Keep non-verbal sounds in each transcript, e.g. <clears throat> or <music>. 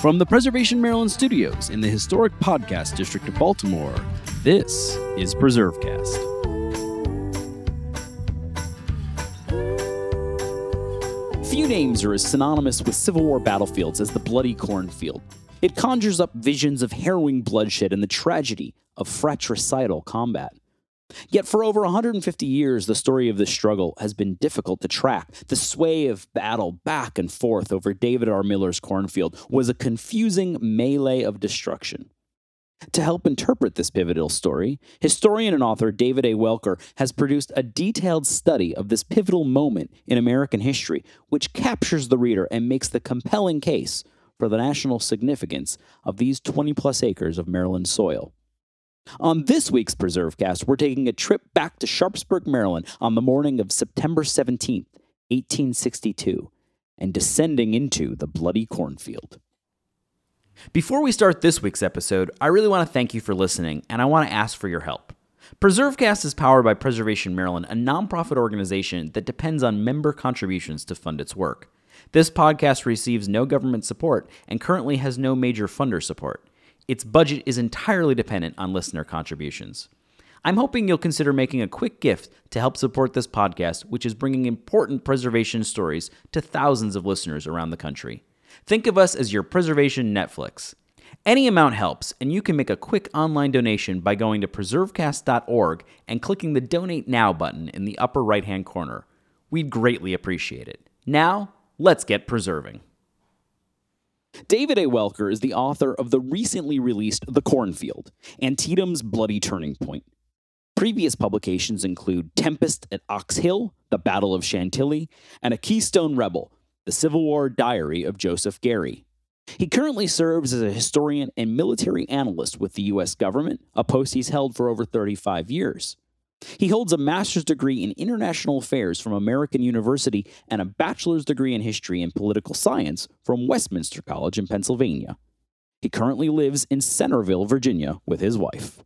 From the Preservation Maryland studios in the historic podcast district of Baltimore, this is PreserveCast. Few names are as synonymous with Civil War battlefields as the Bloody Cornfield. It conjures up visions of harrowing bloodshed and the tragedy of fratricidal combat. Yet for over 150 years, the story of this struggle has been difficult to track. The sway of battle back and forth over David R. Miller's cornfield was a confusing melee of destruction. To help interpret this pivotal story, historian and author David A. Welker has produced a detailed study of this pivotal moment in American history, which captures the reader and makes the compelling case for the national significance of these 20 plus acres of Maryland soil. On this week's PreserveCast, we're taking a trip back to Sharpsburg, Maryland on the morning of September 17th, 1862, and descending into the bloody cornfield. Before we start this week's episode, I really want to thank you for listening, and I want to ask for your help. PreserveCast is powered by Preservation Maryland, a nonprofit organization that depends on member contributions to fund its work. This podcast receives no government support and currently has no major funder support. Its budget is entirely dependent on listener contributions. I'm hoping you'll consider making a quick gift to help support this podcast, which is bringing important preservation stories to thousands of listeners around the country. Think of us as your preservation Netflix. Any amount helps, and you can make a quick online donation by going to preservecast.org and clicking the Donate Now button in the upper right hand corner. We'd greatly appreciate it. Now, let's get preserving. David A. Welker is the author of the recently released The Cornfield, Antietam's Bloody Turning Point. Previous publications include Tempest at Ox Hill, The Battle of Chantilly, and A Keystone Rebel, The Civil War Diary of Joseph Garey. He currently serves as a historian and military analyst with the U.S. government, a post he's held for over 35 years. He holds a master's degree in international affairs from American University and a bachelor's degree in history and political science from Westminster College in Pennsylvania. He currently lives in Centreville, Virginia, with his wife.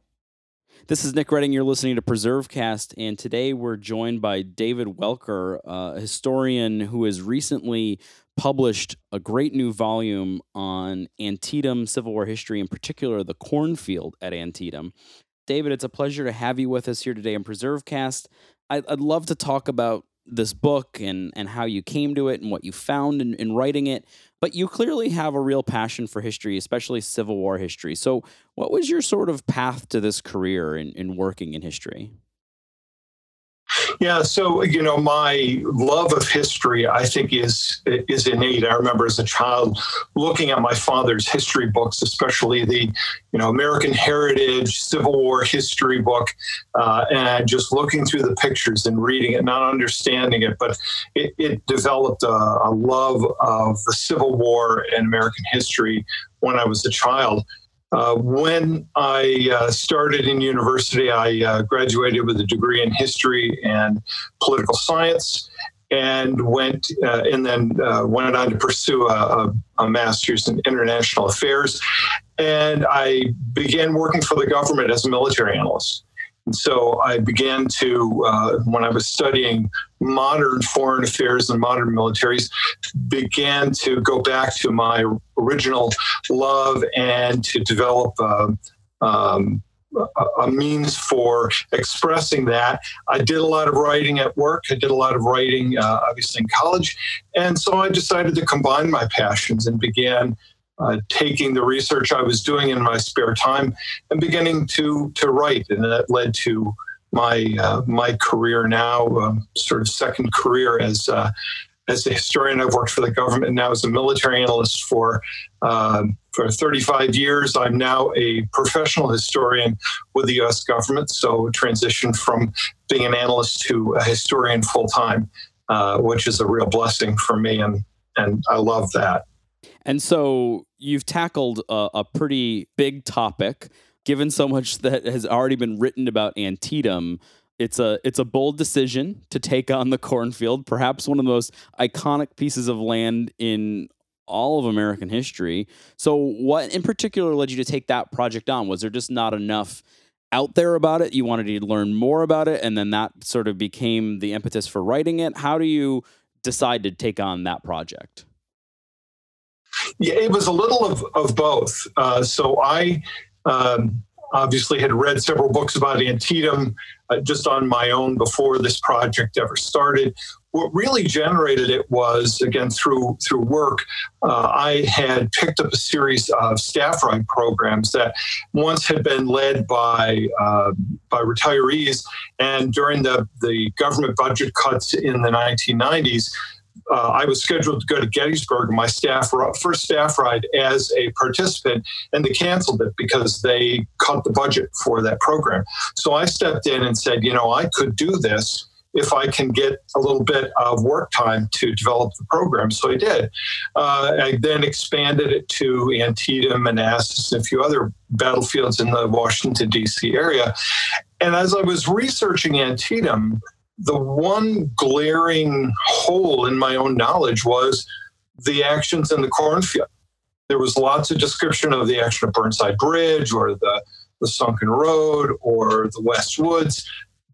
This is Nick Redding. You're listening to PreserveCast, and today we're joined by David Welker, a historian who has recently published a great new volume on Antietam Civil War history, in particular the cornfield at Antietam. David, it's a pleasure to have you with us here today on PreserveCast. I'd, I'd love to talk about this book and, and how you came to it and what you found in, in writing it. But you clearly have a real passion for history, especially Civil War history. So, what was your sort of path to this career in, in working in history? Yeah, so you know, my love of history, I think, is is innate. I remember as a child looking at my father's history books, especially the you know American Heritage Civil War history book, uh, and just looking through the pictures and reading it, not understanding it, but it, it developed a, a love of the Civil War and American history when I was a child. Uh, when I uh, started in university, I uh, graduated with a degree in history and political science, and went uh, and then uh, went on to pursue a, a, a, master's in international affairs. And I began working for the government as a military analyst. And so I began to, uh, when I was studying modern foreign affairs and modern militaries, began to go back to my original love and to develop uh, um, a means for expressing that. I did a lot of writing at work. I did a lot of writing, uh, obviously, in college. And so I decided to combine my passions and began uh, taking the research I was doing in my spare time and beginning to to write, and that led to my uh, my career now, um, sort of second career as uh, as a historian. I've worked for the government now as a military analyst for um, for 35 years. I'm now a professional historian with the U.S. government, so transitioned from being an analyst to a historian full time, uh, which is a real blessing for me, and and I love that. And so you've tackled a, a, pretty big topic. Given so much <laughs> that has already been written about Antietam, it's a it's a bold decision to take on the cornfield, perhaps one of the most iconic pieces of land in all of American history. So, what in particular led you to take that project on? Was there just not enough out there about it? You wanted to learn more about it, and then that sort of became the impetus for writing it. How do you decide to take on that project? It was a little of, of both. Uh, so I um, obviously had read several books about Antietam uh, just on my own before this project ever started. What really generated it was again through through work. Uh, I had picked up a series of staff ride programs that once had been led by uh, by retirees, and during the the government budget cuts in the 1990s, uh, I was scheduled to go to Gettysburg, my staff first staff ride as a participant, and they canceled it because they cut the budget for that program. So I stepped in and said, you know, I could do this if I can get a little bit of work time to develop the program. So I did. Uh, I then expanded it to Antietam, Manassas, and a few other battlefields in the Washington, D.C. area. And as I was researching Antietam, the one glaring hole in my own knowledge was the actions in the cornfield. There was lots of description of the action of Burnside Bridge or the, the sunken road or the West Woods,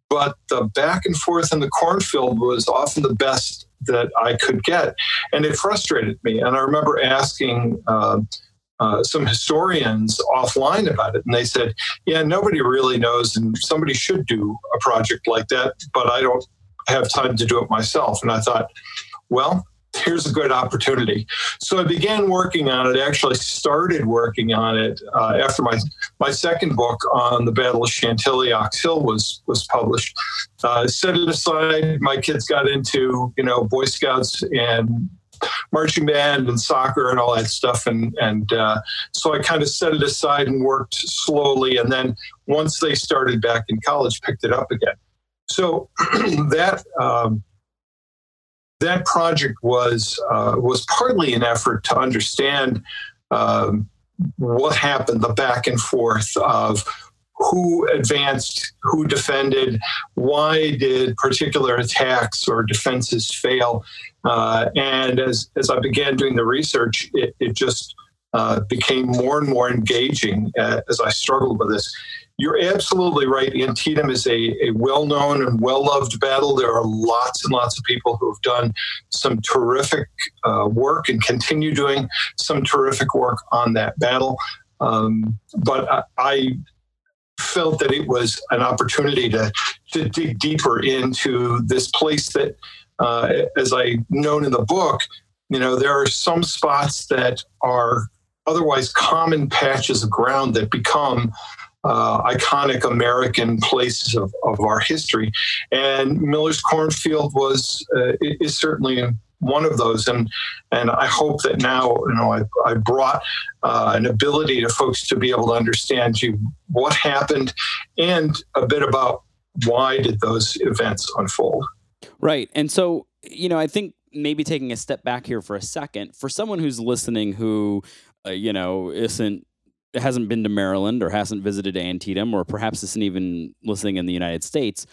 but the back and forth in the cornfield was often the best that I could get. And it frustrated me. And I remember asking uh, uh, some historians offline about it, and they said, "Yeah, nobody really knows, and somebody should do a project like that, but I don't have time to do it myself." And I thought, well. Here's a good opportunity. So I began working on it. Actually, started working on it uh, after my my second book on the Battle of Chantilly, Ox Hill, was was published. Uh, set it aside. My kids got into you know Boy Scouts and marching band and soccer and all that stuff. And and uh, so I kind of set it aside and worked slowly. And then once they started back in college, picked it up again. So <clears throat> that. Um, that project was uh, was partly an effort to understand um, what happened, the back and forth of who advanced, who defended, why did particular attacks or defenses fail. Uh, and as, as I began doing the research, it, it just uh, became more and more engaging uh, as I struggled with this. You're absolutely right. Antietam is a, a well known and well loved battle. There are lots and lots of people who have done some terrific uh, work and continue doing some terrific work on that battle. Um, but I, I felt that it was an opportunity to, to dig deeper into this place that, uh, as I known in the book, you know, there are some spots that are otherwise common patches of ground that become uh, iconic American places of, of our history. And Miller's Cornfield was uh, is certainly one of those. And and I hope that now you know I, I brought uh, an ability to folks to be able to understand you what happened and a bit about why did those events unfold. Right, and so you know I think maybe taking a step back here for a second for someone who's listening who uh, you know isn't hasn't been to Maryland or hasn't visited Antietam or perhaps isn't even listening in the United States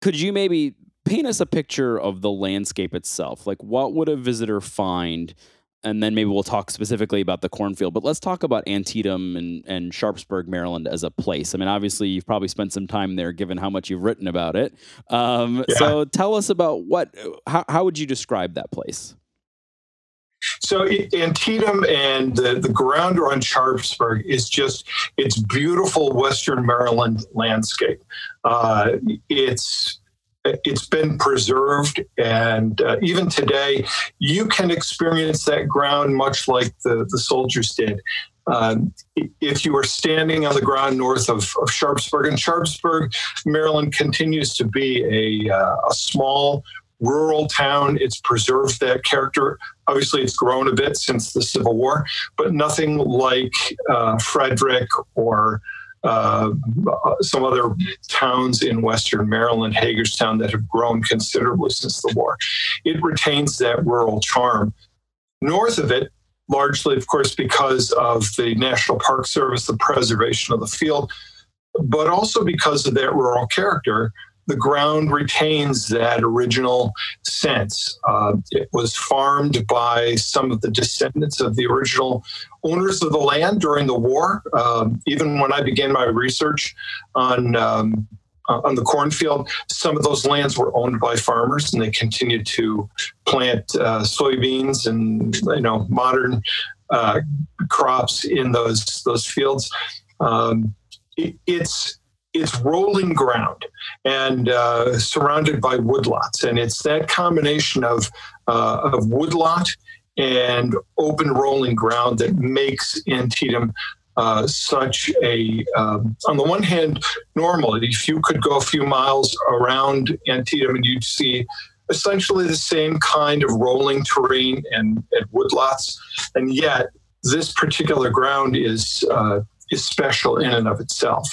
could you maybe paint us a picture of the landscape itself. Like, what would a visitor find? And then maybe we'll talk specifically about the cornfield. But let's talk about Antietam and, and Sharpsburg, Maryland as a place. I mean, obviously, you've probably spent some time there given how much you've written about it. Um, yeah. So tell us about what, how, how would you describe that place? So Antietam and the, the ground around Sharpsburg is just it's beautiful Western Maryland landscape. Uh, it's it's been preserved. And uh, even today you can experience that ground much like the, the soldiers did. Um, if you are standing on the ground north of, of sharpsburg and sharpsburg maryland continues to be a, uh, a small rural town. It's preserved that character. Obviously it's grown a bit since the civil war but nothing like uh, frederick or uh, some other towns in Western Maryland, Hagerstown, that have grown considerably since the war. It retains that rural charm. North of it, largely, of course, because of the National Park Service, the preservation of the field, but also because of that rural character, the ground retains that original sense. Uh, it was farmed by some of the descendants of the original owners of the land during the war. Um, even when I began my research on um, on the cornfield, some of those lands were owned by farmers, and they continued to plant uh, soybeans and you know modern uh, crops in those those fields. Um, it, it's it's rolling ground and uh, surrounded by woodlots, and it's that combination of uh, of woodlot and open rolling ground that makes Antietam uh, such a, um, on the one hand, normal. If you could go a few miles around Antietam and you'd see essentially the same kind of rolling terrain and, and woodlots, and yet this particular ground is uh, is special in and of itself.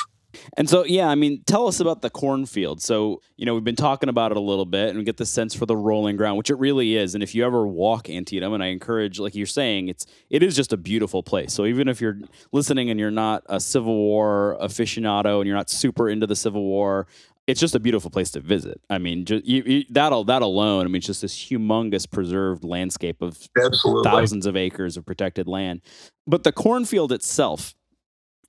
And so, yeah, I mean, tell us about the cornfield. So, you know, we've been talking about it a little bit and we get the sense for the rolling ground, which it really is. And if you ever walk Antietam, and I encourage, like you're saying, it's it is just a beautiful place. So even if you're listening and you're not a Civil War aficionado and you're not super into the Civil War, it's just a beautiful place to visit. I mean, just, you, you, that that alone. I mean, it's just this humongous preserved landscape of Absolutely. thousands of acres of protected land. But the cornfield itself,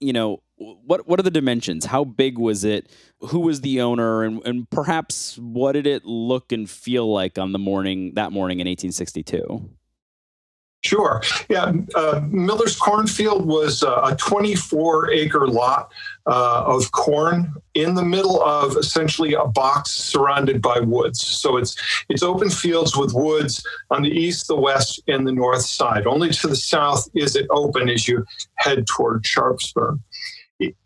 you know, what what are the dimensions? How big was it? Who was the owner, and and perhaps what did it look and feel like on the morning that morning in 1862? Sure. Yeah. Uh, Miller's cornfield was uh, a 24 acre lot uh, of corn in the middle of essentially a box surrounded by woods. So it's it's open fields with woods on the east, the west, and the north side. Only to the south is it open as you head toward Sharpsburg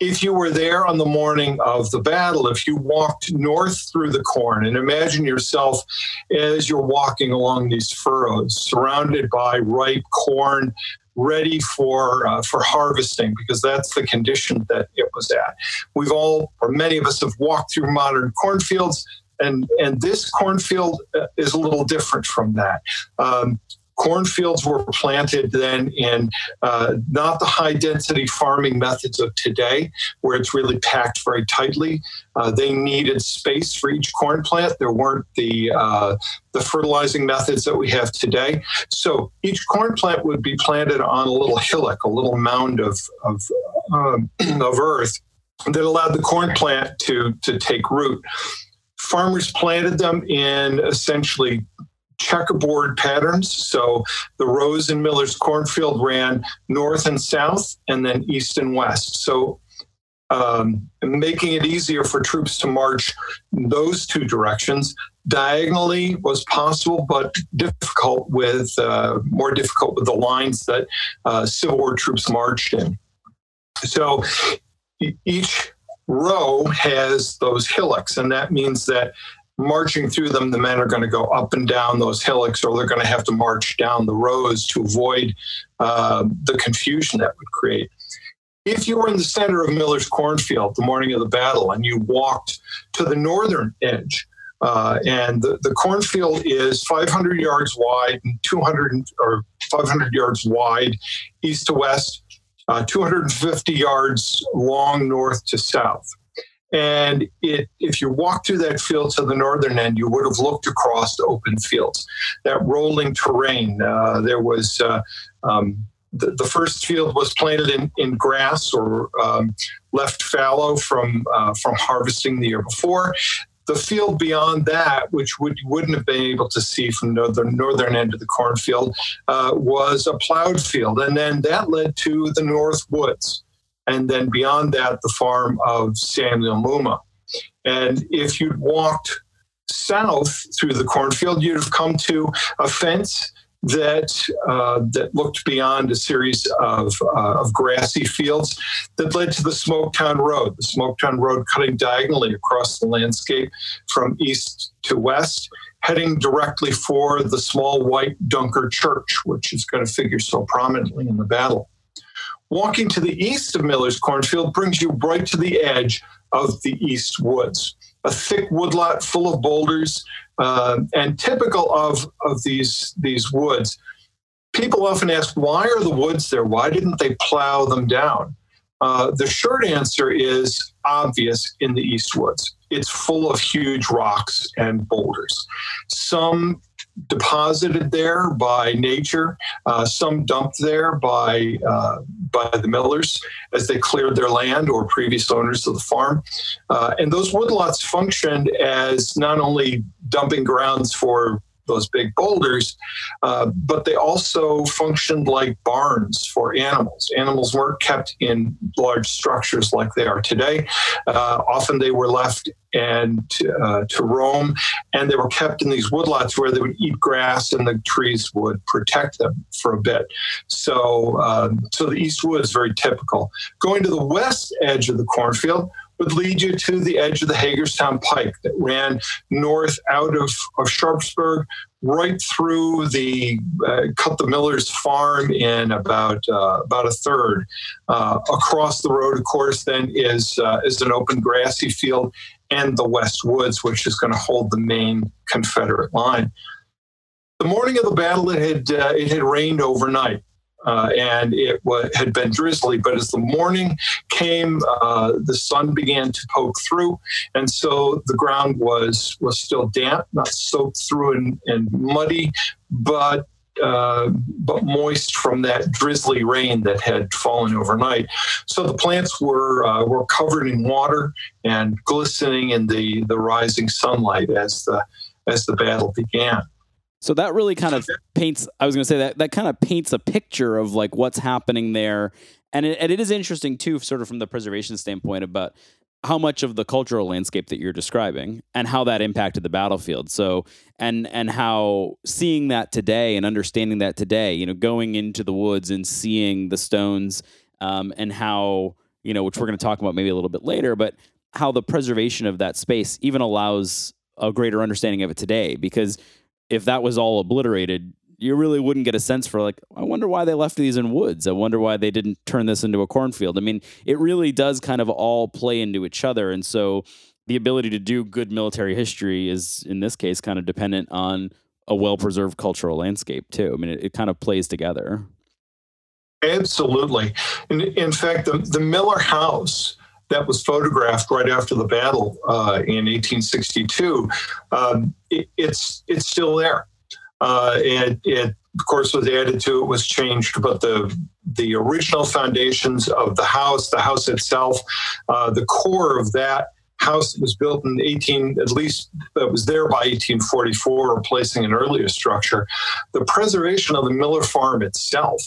if you were there on the morning of the battle, if you walked north through the corn and imagine yourself as you're walking along these furrows, surrounded by ripe corn, ready for uh, for harvesting, because that's the condition that it was at. We've all, or many of us, have walked through modern cornfields. And, and this cornfield uh, is a little different from that. Um, cornfields were planted then in uh, not the high density farming methods of today, where it's really packed very tightly. Uh, they needed space for each corn plant. There weren't the uh, the fertilizing methods that we have today. So each corn plant would be planted on a little hillock, a little mound of of, um, <clears throat> of earth that allowed the corn plant to to take root. Farmers planted them in essentially checkerboard patterns. So the rows in Miller's cornfield ran north and south and then east and west. So um, making it easier for troops to march those two directions. Diagonally was possible, but difficult with uh, more difficult with the lines that uh, Civil War troops marched in. So each row has those hillocks, and that means that marching through them, the men are going to go up and down those hillocks, or they're going to have to march down the rows to avoid uh, the confusion that would create. If you were in the center of Miller's cornfield the morning of the battle and you walked to the northern edge, uh, and the, the cornfield is 500 yards wide and 200 or 500 yards wide east to west, uh, 250 yards long north to south. And it, if you walked through that field to the northern end, you would have looked across open fields, that rolling terrain. Uh, there was uh, um, the, the, first field was planted in, in grass or um, left fallow from uh, from harvesting the year before. The field beyond that, which would, wouldn't have been able to see from the, the northern end of the cornfield, uh, was a plowed field, and then that led to the North Woods and then beyond that, the farm of Samuel Mumma. And if you'd walked south through the cornfield, you'd have come to a fence that uh, that looked beyond a series of, uh, of grassy fields that led to the Smoketown Road. The Smoketown Road cutting diagonally across the landscape from east to west, heading directly for the small white Dunker Church, which is going to figure so prominently in the battle. Walking to the east of Miller's cornfield brings you right to the edge of the East Woods, a thick woodlot full of boulders, uh, and typical of, of these, these woods. People often ask, why are the woods there? Why didn't they plow them down? Uh, the short answer is obvious in the East Woods. It's full of huge rocks and boulders. Some deposited there by nature, uh, some dumped there by uh, by the millers as they cleared their land or previous owners of the farm. Uh, and those woodlots functioned as not only dumping grounds for those big boulders, uh, but they also functioned like barns for animals. Animals weren't kept in large structures like they are today. Uh, often they were left and uh, to roam, and they were kept in these woodlots where they would eat grass, and the trees would protect them for a bit. So, um, so the East Wood is very typical. Going to the west edge of the cornfield would lead you to the edge of the Hagerstown Pike that ran north out of, of Sharpsburg, right through the uh, cut the miller's farm in about uh, about a third. Uh, across the road, of course, then is uh, is an open grassy field and the West Woods, which is going to hold the main Confederate line. The morning of the battle, it had uh, it had rained overnight. Uh, and it w- had been drizzly. But as the morning came, uh, the sun began to poke through, and so the ground was was still damp, not soaked through and, and muddy, but uh, but moist from that drizzly rain that had fallen overnight. So the plants were uh, were covered in water and glistening in the the rising sunlight as the as the battle began. So that really kind of paints. I was going to say that that kind of paints a picture of like what's happening there, and it, and it is interesting too, sort of from the preservation standpoint about how much of the cultural landscape that you're describing and how that impacted the battlefield. So and and how seeing that today and understanding that today you know going into the woods and seeing the stones um, and how you know which we're going to talk about maybe a little bit later but how the preservation of that space even allows a greater understanding of it today. Because if that was all obliterated you really wouldn't get a sense for like i wonder why they left these in woods. I wonder why they didn't turn this into a cornfield. I mean it really does kind of all play into each other. And so the ability to do good military history is in this case kind of dependent on a well preserved cultural landscape too. I mean it, it, kind of plays together. Absolutely. In, in fact the, the miller house that was photographed right after the battle uh, in 1862 um, it, it's it's still there uh, it, it, of course, was added to it, was changed, but the the original foundations of the house, the house itself, uh, the core of that house was built in 18, at least that was there by 1844, replacing an earlier structure. The preservation of the Miller farm itself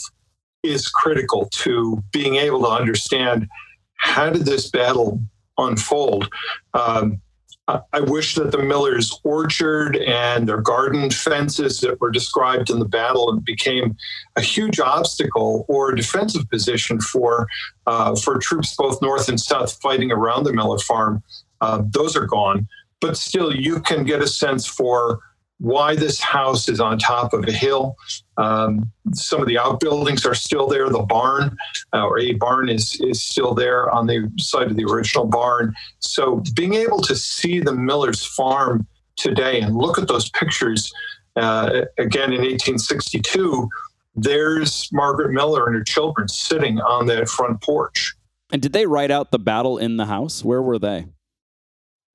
is critical to being able to understand how did this battle unfold. Um, I wish that the Miller's orchard and their garden fences that were described in the battle and became a huge obstacle or a defensive position for uh, for troops both north and south fighting around the Miller farm. Uh, those are gone, but still, you can get a sense for why this house is on top of a hill. Um, some of the outbuildings are still there. The barn, uh, or a barn, is is still there on the site of the original barn. So being able to see the Miller's farm today and look at those pictures uh, again in 1862, there's Margaret Miller and her children sitting on that front porch. And did they write out the battle in the house? Where were they?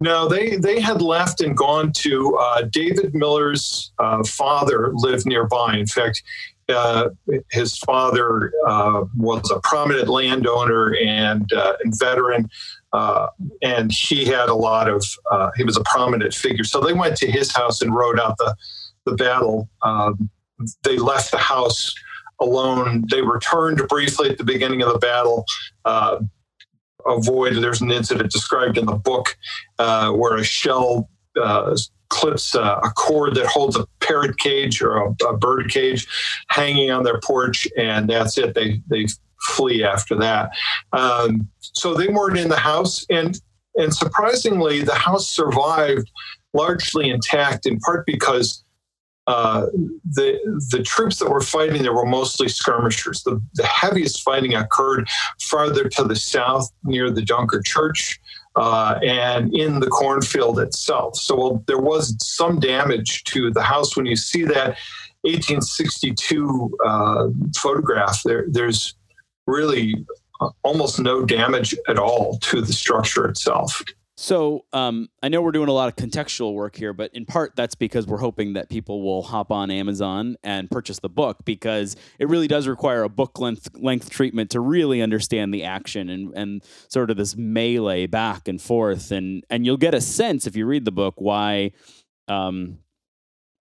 No, they they had left and gone to uh, David Miller's uh, father lived nearby. In fact, uh, his father uh, was a prominent landowner and, uh, and veteran, uh, and he had a lot of. he was a prominent figure. So they went to his house and rode out the the battle. Um, they left the house alone. They returned briefly at the beginning of the battle avoid. There's an incident described in the book uh, where a shell uh, clips uh, a cord that holds a parrot cage or a, a, bird cage hanging on their porch, and that's it. They they flee after that. Um, so they weren't in the house, and and surprisingly, the house survived largely intact, in part because uh, the the troops that were fighting there were mostly skirmishers. The, the heaviest fighting occurred farther to the south near the Dunker Church uh, and in the cornfield itself. So well, there was some damage to the house. When you see that 1862 uh, photograph, there, there's really uh, almost no damage at all to the structure itself. So um, I know we're doing a lot of contextual work here, but in part that's because we're hoping that people will hop on Amazon and purchase the book because it really does require a book length length treatment to really understand the action and, and sort of this melee back and forth. And and you'll get a sense if you read the book why um,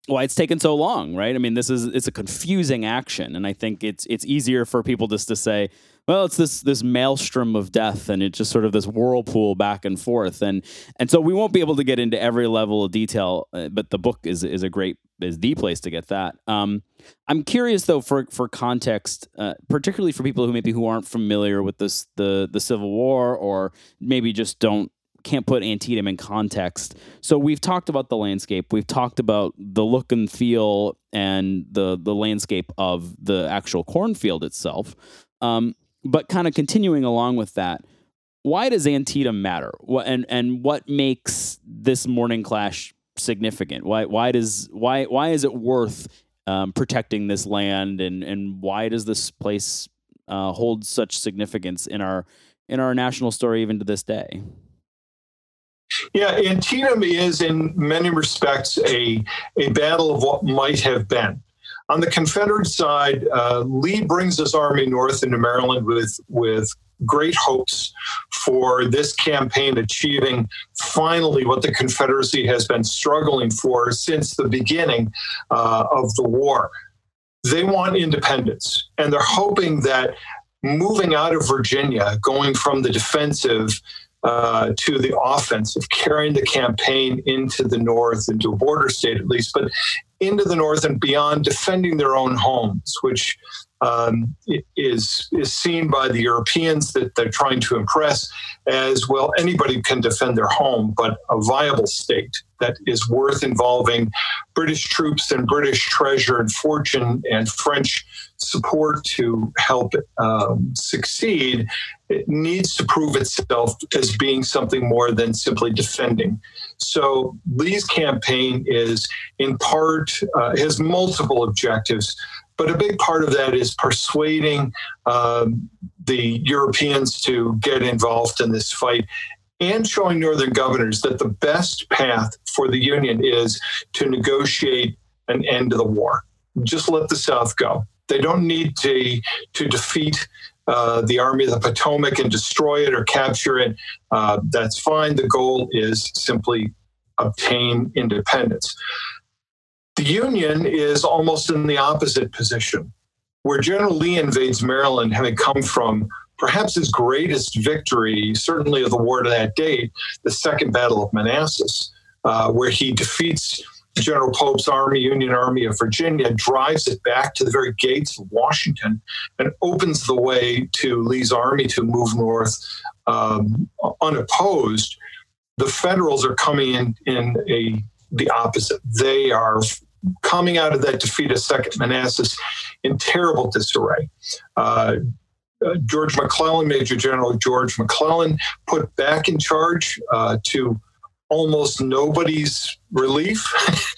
why it's taken so long, right? I mean, this is it's a confusing action, and I think it's it's easier for people just to say, well, it's this this maelstrom of death, and it's just sort of this whirlpool back and forth, and and so we won't be able to get into every level of detail, uh, but the book is is a great is the place to get that. Um, I'm curious though for for context, uh, particularly for people who maybe who aren't familiar with this the the Civil War or maybe just don't can't put Antietam in context. So we've talked about the landscape. We've talked about the look and feel and the the landscape of the actual cornfield itself. Um, but kind of continuing along with that, why does Antietam matter? What and and what makes this morning clash significant? Why why does why why is it worth um, protecting this land and and why does this place uh, hold such significance in our in our national story even to this day? Yeah, Antietam is in many respects a, a battle of what might have been. On the Confederate side, uh, Lee brings his army north into Maryland with, with great hopes for this campaign achieving finally what the Confederacy has been struggling for since the beginning uh, of the war. They want independence, and they're hoping that moving out of Virginia, going from the defensive uh, to the offense of carrying the campaign into the north, into a border state at least, but into the north and beyond, defending their own homes, which um, is is seen by the Europeans that they're trying to impress as well. Anybody can defend their home, but a viable state that is worth involving British troops and British treasure and fortune and French support to help um, succeed. It needs to prove itself as being something more than simply defending. So Lee's campaign is, in part, uh, has multiple objectives. But a big part of that is persuading um, the Europeans to get involved in this fight and showing Northern governors that the best path for the Union is to negotiate an end to the war. Just let the South go. They don't need to, to defeat uh, the Army of the Potomac and destroy it or capture it. Uh, that's fine. The goal is simply obtain independence. The Union is almost in the opposite position, where General Lee invades Maryland, having come from perhaps his greatest victory, certainly of the war to that date, the Second Battle of Manassas, uh, where he defeats General Pope's Army, Union Army of Virginia, drives it back to the very gates of Washington, and opens the way to Lee's army to move north um, unopposed. The Federals are coming in in a the opposite. They are coming out of that defeat of Second Manassas in terrible disarray. Uh, uh, George McClellan, Major General George McClellan, put back in charge uh, to almost nobody's relief.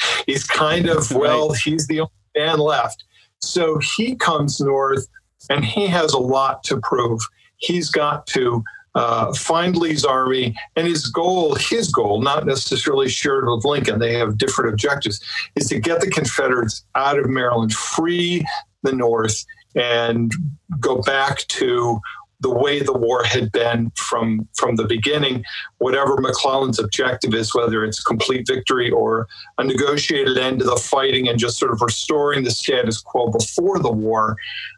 <laughs> he's kind of, well, he's the only man left. So he comes north and he has a lot to prove. He's got to uh, find Lee's army, and his goal, his goal, not necessarily shared with Lincoln, they have different objectives, is to get the Confederates out of Maryland, free the North, and go back to the way the war had been from from the beginning whatever mcclellan's objective is whether it's complete victory or a negotiated end to the fighting and just sort of restoring the status quo before the war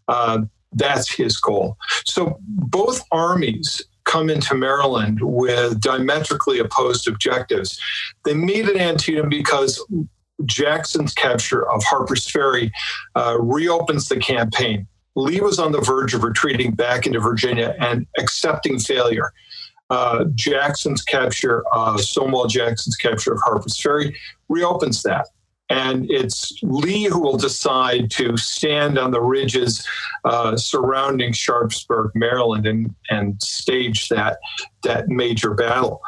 uh, that's his goal so both armies come into Maryland with diametrically opposed objectives. They meet at Antietam because Jackson's capture of Harper's Ferry uh, reopens the campaign. Lee was on the verge of retreating back into Virginia and accepting failure. Uh, Jackson's capture, uh, Stonewall Jackson's capture of Harper's Ferry, reopens that. And it's Lee who will decide to stand on the ridges uh, surrounding Sharpsburg, Maryland, and, and stage that, that major battle.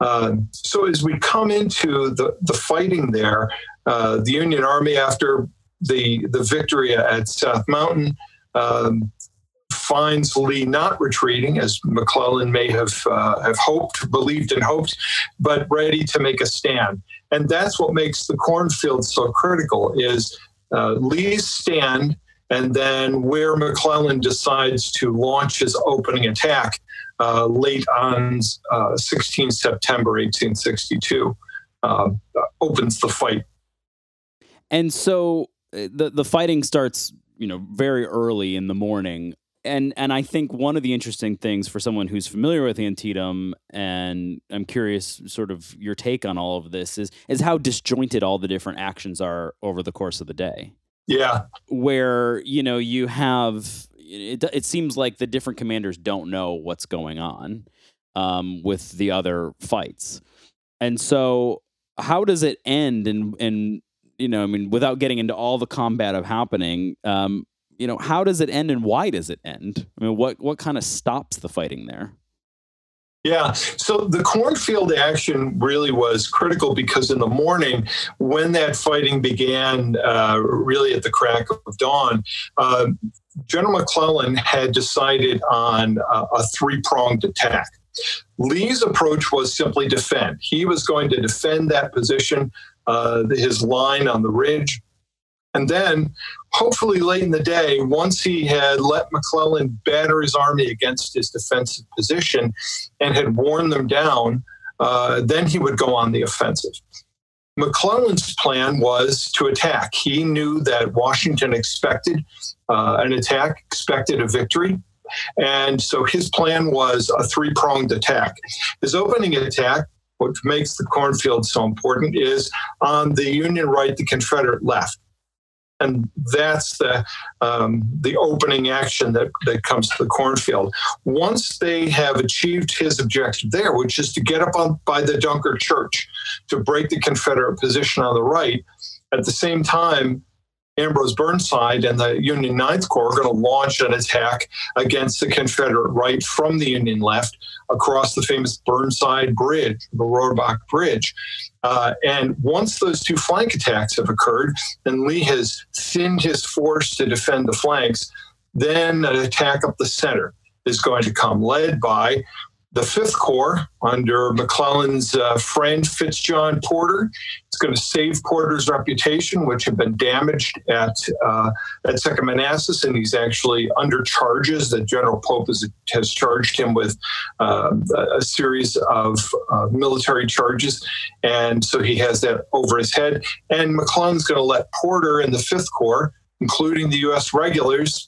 Uh, so as we come into the, the fighting there, uh, the Union Army, after the, the victory at South Mountain, um, finds Lee not retreating, as McClellan may have uh, have hoped, believed, and hoped, but ready to make a stand. And that's what makes the cornfield so critical: is uh, Lee's stand, and then where McClellan decides to launch his opening attack uh, late on uh, 16 September 1862, uh, opens the fight And so uh, the the fighting starts, you know, very early in the morning. And and I think one of the interesting things for someone who's familiar with Antietam, and I'm curious, sort of your take on all of this is is how disjointed all the different actions are over the course of the day. Yeah, where you know you have it. It seems like the different commanders don't know what's going on um, with the other fights, and so how does it end? And and you know, I mean, without getting into all the combat of happening, um, you know, how does it end and why does it end? I mean, what what kind of stops the fighting there? Yeah, so the cornfield action really was critical because in the morning, when that fighting began, uh, really at the crack of dawn, uh, General McClellan had decided on a, a three pronged attack. Lee's approach was simply defend. He was going to defend that position, uh, his line on the ridge. And then, hopefully, late in the day, once he had let McClellan batter his army against his defensive position and had worn them down, uh, then he would go on the offensive. McClellan's plan was to attack. He knew that Washington expected uh, an attack, expected a victory. And so his plan was a three pronged attack. His opening attack, what makes the cornfield so important, is on the Union right, the Confederate left. And that's the um, the opening action that, that comes to the cornfield. Once they have achieved his objective there, which is to get up on by the Dunker Church to break the Confederate position on the right, at the same time, Ambrose Burnside and the Union Ninth Corps are going to launch an attack against the Confederate right from the Union left across the famous Burnside Bridge, the Rohrbach Bridge. Uh, and once those two flank attacks have occurred, and Lee has thinned his force to defend the flanks, then an attack up the center is going to come, led by the Fifth Corps under McClellan's uh, friend Fitzjohn Porter. It's going to save Porter's reputation, which had been damaged at uh, at Second Manassas, and he's actually under charges that General Pope has, has charged him with uh, a series of uh, military charges, and so he has that over his head. And McClellan's going to let Porter and the Fifth Corps, including the U.S. regulars,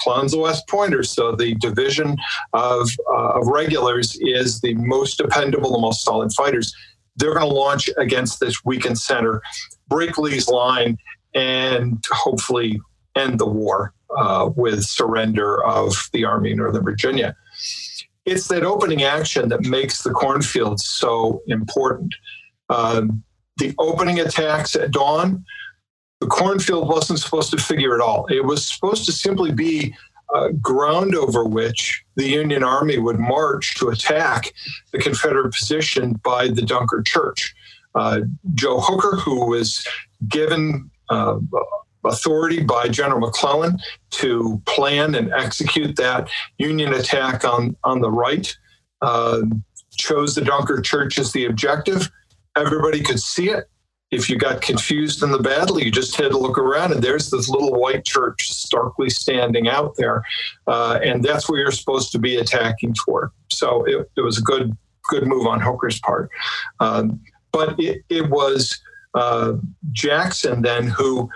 Clowns of West Pointers. So the division of, uh, of regulars is the most dependable, the most solid fighters. They're going to launch against this weakened center, break Lee's line, and hopefully end the war uh, with surrender of the Army of Northern Virginia. It's that opening action that makes the cornfield so important. Um, the opening attacks at dawn the cornfield wasn't supposed to figure at all. It was supposed to simply be ground over which the Union Army would march to attack the Confederate position by the Dunker Church. Uh, Joe Hooker, who was given uh, authority by General McClellan to plan and execute that Union attack on, on the right, uh, chose the Dunker Church as the objective. Everybody could see it if you got confused in the battle, you just had to look around, and there's this little white church starkly standing out there, uh, and that's where you're supposed to be attacking toward. So it, it was a good good move on Hooker's part, um, but it, it was uh, Jackson then who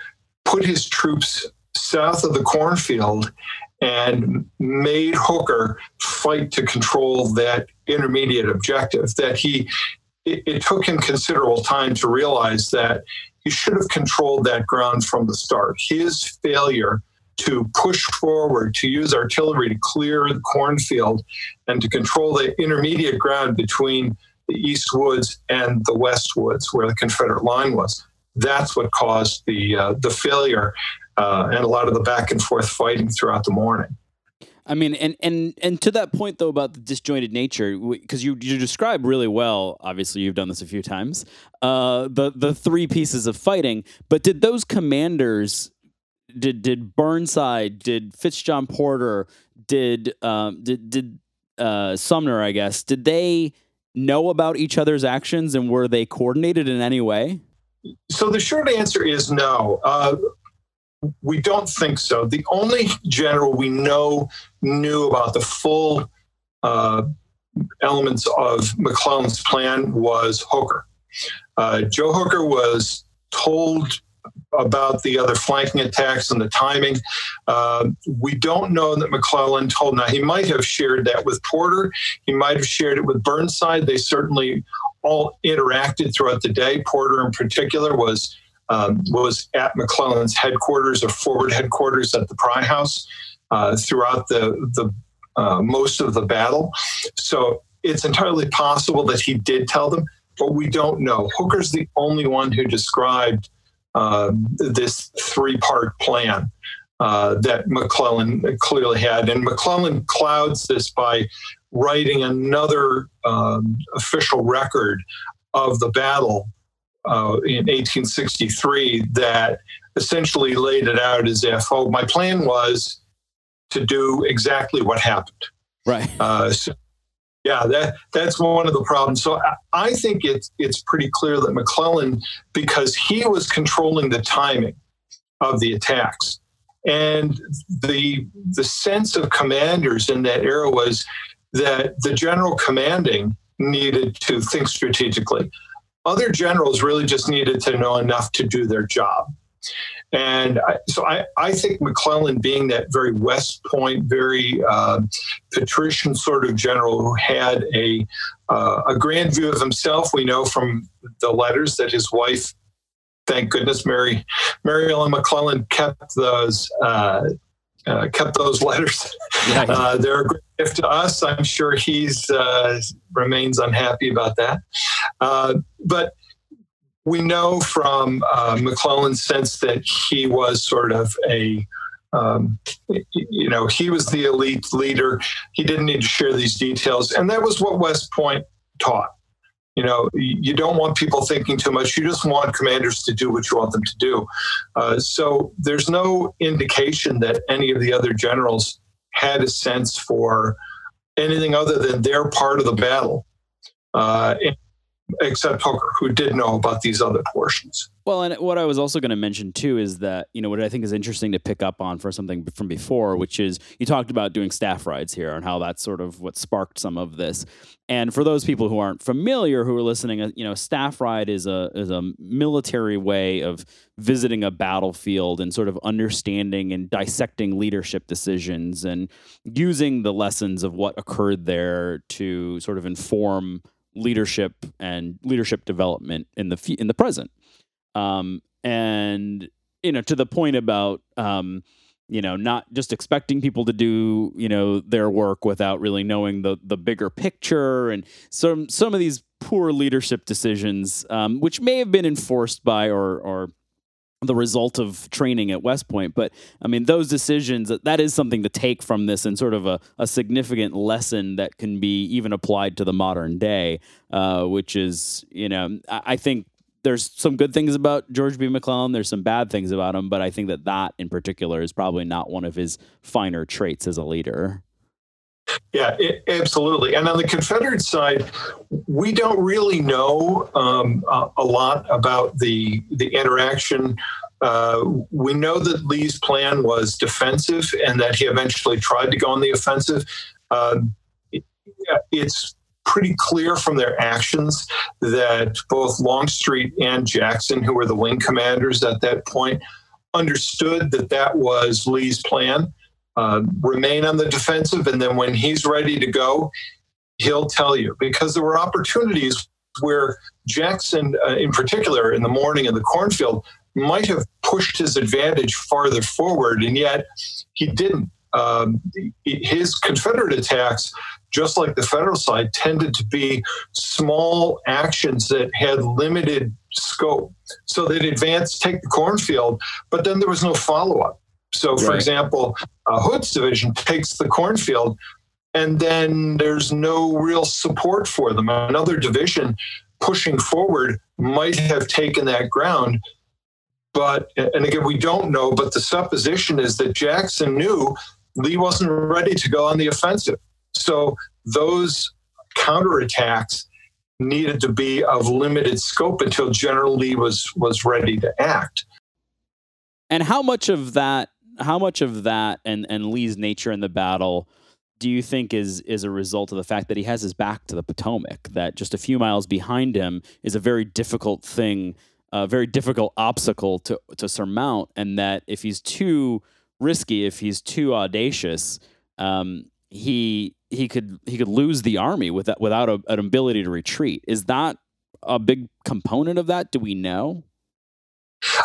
put his troops south of the cornfield and made Hooker fight to control that intermediate objective that he it, it took him considerable time to realize that he should have controlled that ground from the start. His failure to push forward, to use artillery to clear the cornfield, and to control the intermediate ground between the East Woods and the West Woods, where the Confederate line was. That's what caused the uh, the failure uh, and a lot of the back and forth fighting throughout the morning. I mean, and and and to that point though about the disjointed nature, because you you describe really well. Obviously, you've done this a few times. Uh, the the three pieces of fighting, but did those commanders, did did Burnside, did Fitzjohn Porter, did um, did did uh, Sumner, I guess, did they know about each other's actions and were they coordinated in any way? So the short answer is no. Uh, we don't think so. The only general we know knew about the full uh, elements of McClellan's plan was Hooker. Uh, Joe Hooker was told about the other flanking attacks and the timing. Uh, we don't know that McClellan told. Now he might have shared that with Porter. He might have shared it with Burnside. They certainly all interacted throughout the day. Porter, in particular, was um, was at McClellan's headquarters or forward headquarters at the Pry House uh, throughout the the uh, most of the battle. So it's entirely possible that he did tell them, but we don't know. Hooker's the only one who described uh, this three part plan. Uh, that McClellan clearly had. And McClellan clouds this by writing another um, official record of the battle uh, in 1863 that essentially laid it out as if, oh, my plan was to do exactly what happened. Right. Uh, so, yeah, that that's one of the problems. So I, I think it's it's pretty clear that McClellan, because he was controlling the timing of the attacks, and the the sense of commanders in that era was that the general commanding needed to think strategically. Other generals really just needed to know enough to do their job. And I, so I, I think McClellan, being that very West Point, very uh, patrician sort of general who had a uh, a grand view of himself, we know from the letters that his wife, thank goodness, Mary Mary Ellen McClellan kept those. Uh, uh, kept those <laughs> letters. Uh, they're a great gift to us. I'm sure he's uh, remains unhappy about that. Uh, but we know from uh, McClellan's sense that he was sort of a, um, you know, he was the elite leader. He didn't need to share these details. And that was what West Point taught. You know, you don't want people thinking too much. You just want commanders to do what you want them to do. Uh, so there's no indication that any of the other generals had a sense for anything other than their part of the battle. Uh, except Hooker, who did know about these other portions. Well, and what I was also going to mention too is that, you know, what I think is interesting to pick up on for something from before, which is you talked about doing staff rides here and how that's sort of what sparked some of this. And for those people who aren't familiar, who are listening, uh, you know, staff ride is a is a military way of visiting a battlefield and sort of understanding and dissecting leadership decisions and using the lessons of what occurred there to sort of inform leadership and leadership development in the in the present. Um, and you know, to the point about um, you know, not just expecting people to do you know their work without really knowing the the bigger picture, and some some of these poor leadership decisions, um, which may have been enforced by or or the result of training at West Point. But I mean, those decisions, that is something to take from this and sort of a, a significant lesson that can be even applied to the modern day, uh, which is, you know, I, I think there's some good things about George B. McClellan. There's some bad things about him, but I think that that in particular is probably not one of his finer traits as a leader. Yeah, it, absolutely. And on the Confederate side, we don't really know um, a, a, lot about the the interaction. Uh, we know that Lee's plan was defensive, and that he eventually tried to go on the offensive. Uh, it, it's pretty clear from their actions that both Longstreet and Jackson, who were the wing commanders at that point, understood that that was Lee's plan uh, remain on the defensive. And then when he's ready to go, he'll tell you because there were opportunities where Jackson, uh, in particular, in the morning in the cornfield, might have pushed his advantage farther forward, and yet he didn't. Um, his Confederate attacks, just like the federal side, tended to be small actions that had limited scope. So they'd advance, take the cornfield, but then there was no follow up. So, for example, uh, Hood's division takes the cornfield, and then there's no real support for them. Another division pushing forward might have taken that ground. But, and again, we don't know, but the supposition is that Jackson knew Lee wasn't ready to go on the offensive. So those counterattacks needed to be of limited scope until General Lee was was ready to act. And how much of that how much of that and and Lee's nature in the battle do you think is is a result of the fact that he has his back to the Potomac? That just a few miles behind him is a very difficult thing a very difficult obstacle to to surmount, and that if he's too risky, if he's too audacious, um, he he could he could lose the army without without a, an ability to retreat. Is that a big component of that? Do we know?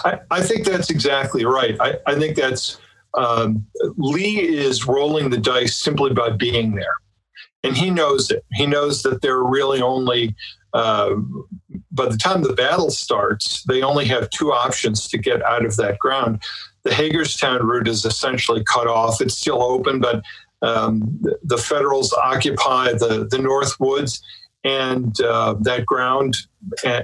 I, I think that's exactly right. I, I think that's um, Lee is rolling the dice simply by being there. And he knows it. He knows that there are really only, uh, by the time the battle starts, they only have two options to get out of that ground. The Hagerstown route is essentially cut off. It's still open, but um, the Federals occupy the, the North Woods and uh, that ground.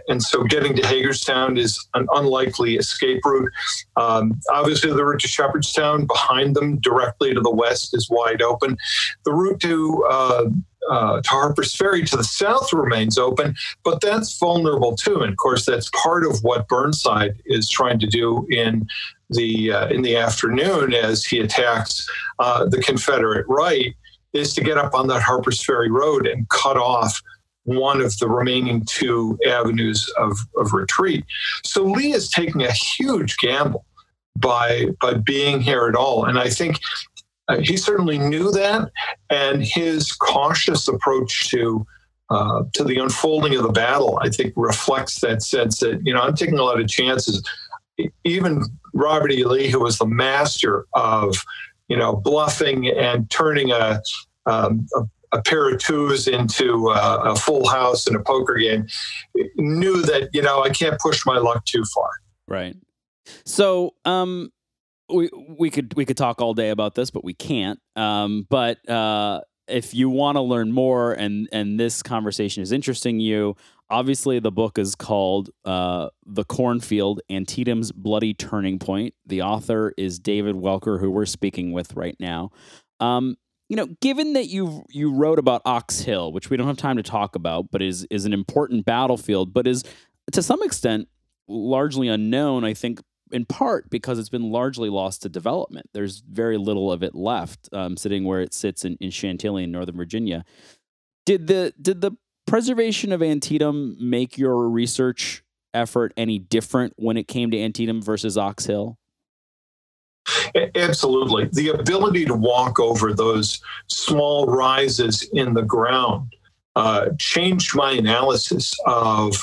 And so getting to Hagerstown is an unlikely escape route. Um, obviously, the route to Shepherdstown behind them, directly to the west, is wide open. The route to uh, uh, to Harper's Ferry to the south remains open, but that's vulnerable too. And of course, that's part of what Burnside is trying to do in the uh, in the afternoon as he attacks uh, the Confederate right, is to get up on that Harper's Ferry Road and cut off one of the remaining two avenues of, of retreat. So Lee is taking a huge gamble by by being here at all, and I think uh, he certainly knew that, and his cautious approach to uh, to the unfolding of the battle, I think, reflects that sense that you know I'm taking a lot of chances. Even Robert E. Lee, who was the master of you know bluffing and turning a um, a a pair of twos into uh, a full house in a poker game, knew that you know I can't push my luck too far. Right. So, um, we we could we could talk all day about this, but we can't. Um, but uh, if you want to learn more and and this conversation is interesting you, obviously the book is called uh, "The Cornfield: Antietam's Bloody Turning Point." The author is David Welker, who we're speaking with right now. Um, you know, given that you you wrote about Ox Hill, which we don't have time to talk about, but is is an important battlefield, but is to some extent largely unknown. I think in part because it's been largely lost to development. There's very little of it left, um, sitting where it sits in, in Chantilly in Northern Virginia. Did the did the preservation of Antietam make your research effort any different when it came to Antietam versus Ox Hill? Absolutely. The ability to walk over those small rises in the ground uh, changed my analysis of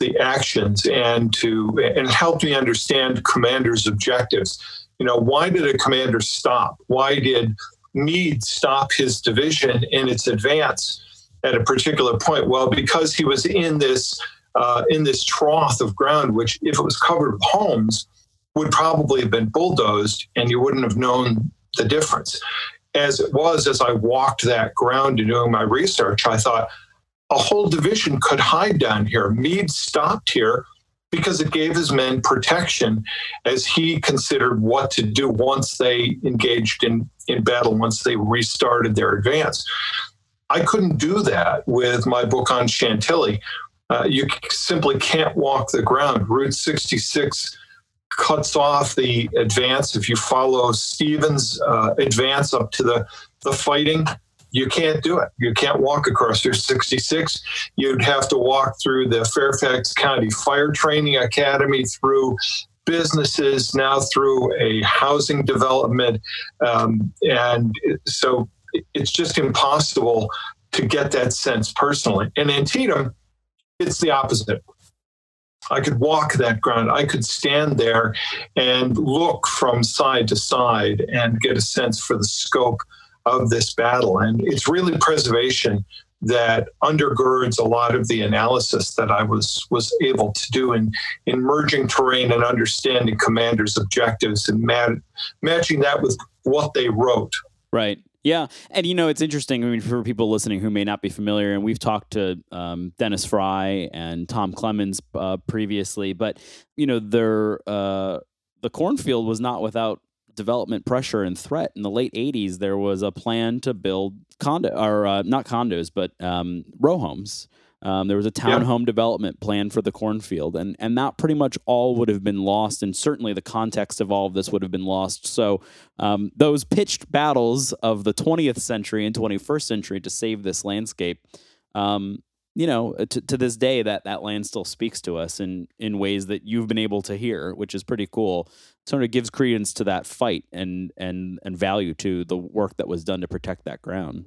the actions and to and helped me understand commander's objectives. You know, why did a commander stop? Why did Meade stop his division in its advance at a particular point? Well, because he was in this uh, in this trough of ground, which, if it was covered with homes, would probably have been bulldozed and you wouldn't have known the difference. As it was, as I walked that ground and doing my research, I thought a whole division could hide down here. Meade stopped here because it gave his men protection as he considered what to do once they engaged in, in battle, once they restarted their advance. I couldn't do that with my book on Chantilly. Uh, you simply can't walk the ground. Route 66 cuts off the advance. If you follow Stevens' uh, advance up to the, the fighting, you can't do it. You can't walk across Route 66. You'd have to walk through the Fairfax County Fire Training Academy, through businesses, now through a housing development. Um, and so it's just impossible to get that sense personally. In Antietam, it's the opposite. I could walk that ground. I could stand there and look from side to side and get a sense for the scope of this battle. And it's really preservation that undergirds a lot of the analysis that I was was able to do in, in merging terrain and understanding commanders' objectives and mat- matching that with what they wrote. Right. Yeah, and you know it's interesting. I mean, for people listening who may not be familiar, and we've talked to um, Dennis Frye and Tom Clemens uh, previously, but you know, uh, the cornfield was not without development pressure and threat. In the late '80s, there was a plan to build condo or uh, not condos, but um, row homes um, there was a townhome yeah. development plan for the cornfield, and and that pretty much all would have been lost, and certainly the context of all of this would have been lost. So um, those pitched battles of the 20th century and 21st century to save this landscape, um, you know, to, to this day, that that land still speaks to us in in ways that you've been able to hear, which is pretty cool. Sort of gives credence to that fight and and and value to the work that was done to protect that ground.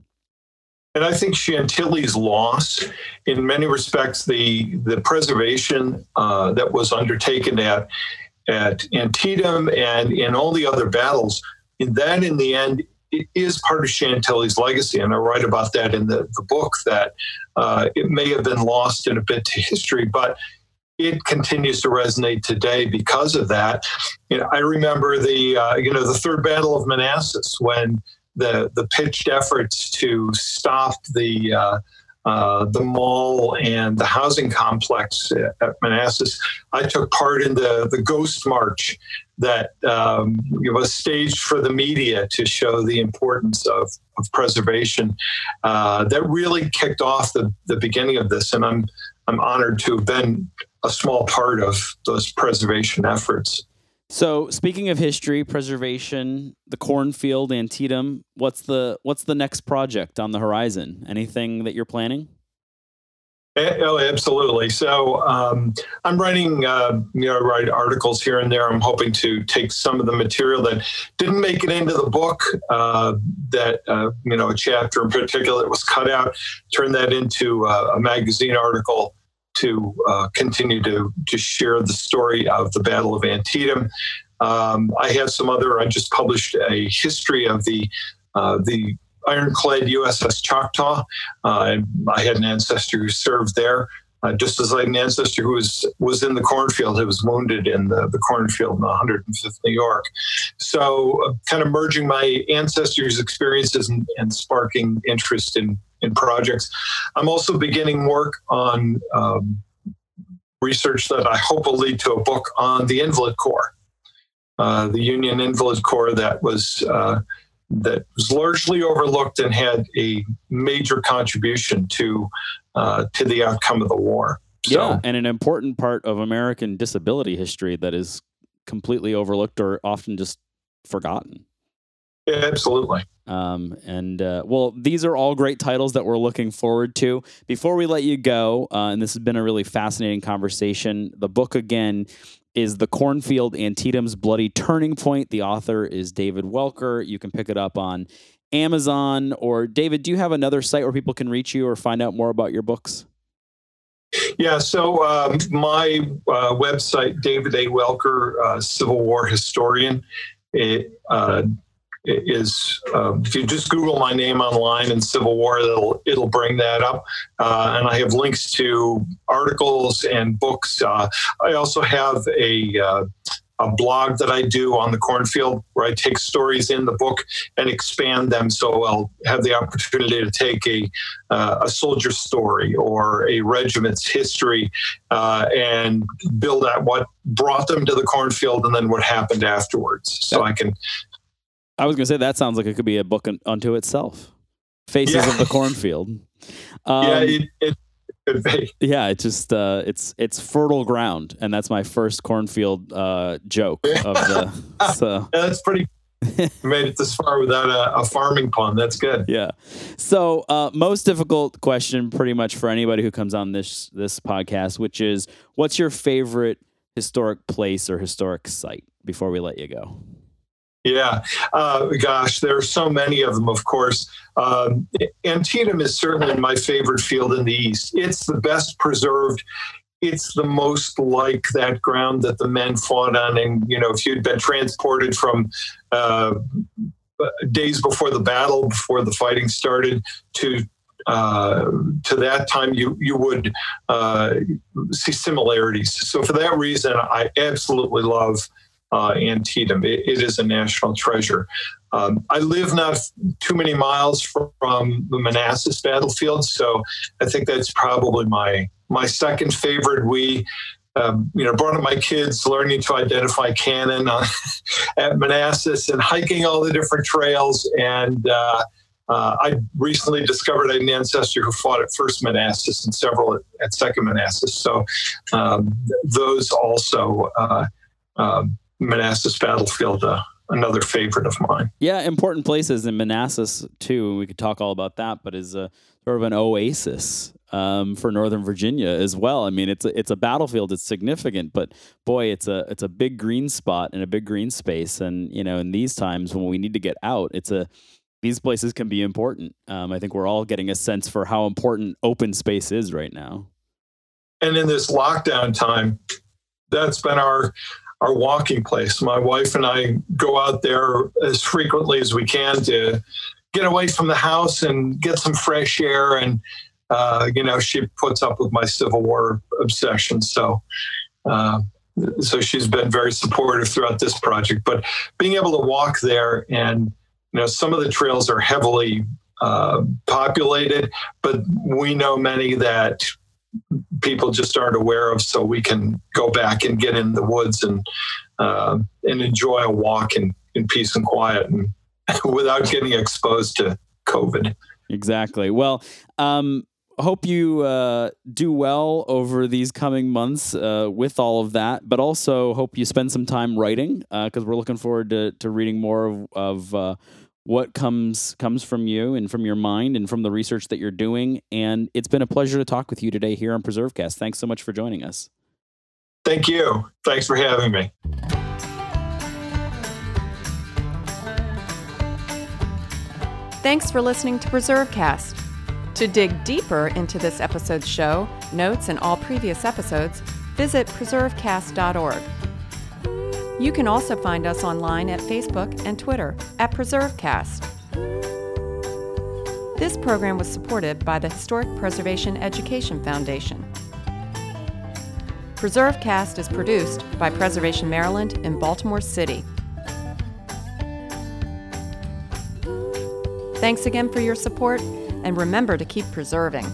And I think Chantilly's loss, in many respects, the the preservation uh, that was undertaken at at Antietam and in all the other battles, that in the end it is part of Chantilly's legacy. And I write about that in the, the book that uh, it may have been lost in a bit to history, but it continues to resonate today because of that. You know, I remember the uh, you know the third battle of Manassas when the the pitched efforts to stop the uh, uh, the mall and the housing complex at Manassas. I took part in the, the Ghost March that um, was staged for the media to show the importance of, of preservation. Uh, that really kicked off the, the beginning of this, and I'm I'm honored to have been a small part of those preservation efforts. So, speaking of history, preservation, the cornfield, Antietam, what's the what's the next project on the horizon? Anything that you're planning? Eh, oh, absolutely. So um, I'm writing, uh, you know, write articles here and there. I'm hoping to take some of the material that didn't make it into the book, uh, that uh, you know, a chapter in particular that was cut out, turn that into a magazine article to uh, continue to to share the story of the Battle of Antietam. Um, I have some other. I just published a history of the uh, the ironclad USS Choctaw. Uh, I had an ancestor who served there. Uh, just as I had an ancestor who was was in the cornfield, who was wounded in the, the cornfield in the 105th New York. So, uh, kind of merging my ancestors' experiences and, and, sparking interest in in projects. I'm also beginning work on um, research that I hope will lead to a book on the Invalid Corps, uh, the Union Invalid Corps that was uh, that was largely overlooked and had a major contribution to uh, to the outcome of the war. So, yeah, and an important part of American disability history that is completely overlooked or often just forgotten. Absolutely. Um, and uh, well, these are all great titles that we're looking forward to. Before we let you go, uh, and this has been a really fascinating conversation, the book again is The Cornfield Antietam's Bloody Turning Point. The author is David Welker. You can pick it up on Amazon or David, do you have another site where people can reach you or find out more about your books? Yeah, so um, my uh, website, David A. Welker, uh, Civil War historian, it, uh, is uh, if you just Google my name online in Civil War, it'll it'll bring that up, uh, and I have links to articles and books. Uh, I also have a uh, a blog that I do on the cornfield where I take stories in the book and expand them. So I'll have the opportunity to take a uh, a soldier story or a regiment's history uh, and build out what brought them to the cornfield and then what happened afterwards. So I can I was going to say that sounds like it could be a book unto itself. Faces yeah. of the cornfield. <laughs> Um, yeah, it, it be. Yeah, it just uh, it's it's fertile ground, and that's my first cornfield uh, joke of the. <laughs> So yeah, that's pretty. <laughs> made it this far without a, a, farming pun. That's good. Yeah. So, uh, most difficult question, pretty much for anybody who comes on this this podcast, which is, what's your favorite historic place or historic site? Before we let you go. Yeah, uh, gosh, there are so many of them, of course. Um, Antietam is certainly my favorite field in the East. It's the best preserved. It's the most like that ground that the men fought on. And, you know, if you'd been transported from uh, days before the battle, before the fighting started, to uh, to that time, you you would uh, see similarities. So for that reason, I absolutely love uh, Antietam. It, it is a national treasure. Um, I live not too many miles from the Manassas battlefield, so I think that's probably my my second favorite. We um, you know, brought up my kids learning to identify cannon uh, <laughs> at Manassas and hiking all the different trails. And uh, uh, I recently discovered an ancestor who fought at First Manassas and several at, at Second Manassas. So um, those also uh, um, Manassas battlefield, uh, another favorite of mine. Yeah, important places in Manassas too. We could talk all about that, but is a sort of an oasis um, for Northern Virginia as well. I mean, it's a, it's a battlefield. It's significant, but boy, it's a it's a big green spot and a big green space. And you know, in these times when we need to get out, it's a these places can be important. Um, I think we're all getting a sense for how important open space is right now. And in this lockdown time, that's been our our walking place. My wife and I go out there as frequently as we can to get away from the house and get some fresh air. And uh, you know, she puts up with my Civil War obsession. So. Uh, so she's been very supportive throughout this project. But being able to walk there and you know some of the trails are heavily uh, populated, but we know many that people just aren't aware of. So we can go back and get in the woods and uh, and enjoy a walk in, in peace and quiet and <laughs> without getting exposed to COVID. Exactly. Well, um, hope you uh, do well over these coming months uh, with all of that, but also hope you spend some time writing because uh, we're looking forward to, to reading more of, of uh, what comes comes from you and from your mind and from the research that you're doing. And it's been a pleasure to talk with you today here on PreserveCast. Thanks so much for joining us. Thank you. Thanks for having me. Thanks for listening to PreserveCast. To dig deeper into this episode's show, notes, and all previous episodes, visit preservecast.org. You can also find us online at Facebook and Twitter at PreserveCast. This program was supported by the Historic Preservation Education Foundation. PreserveCast is produced by Preservation Maryland in Baltimore City. Thanks again for your support, and remember to keep preserving.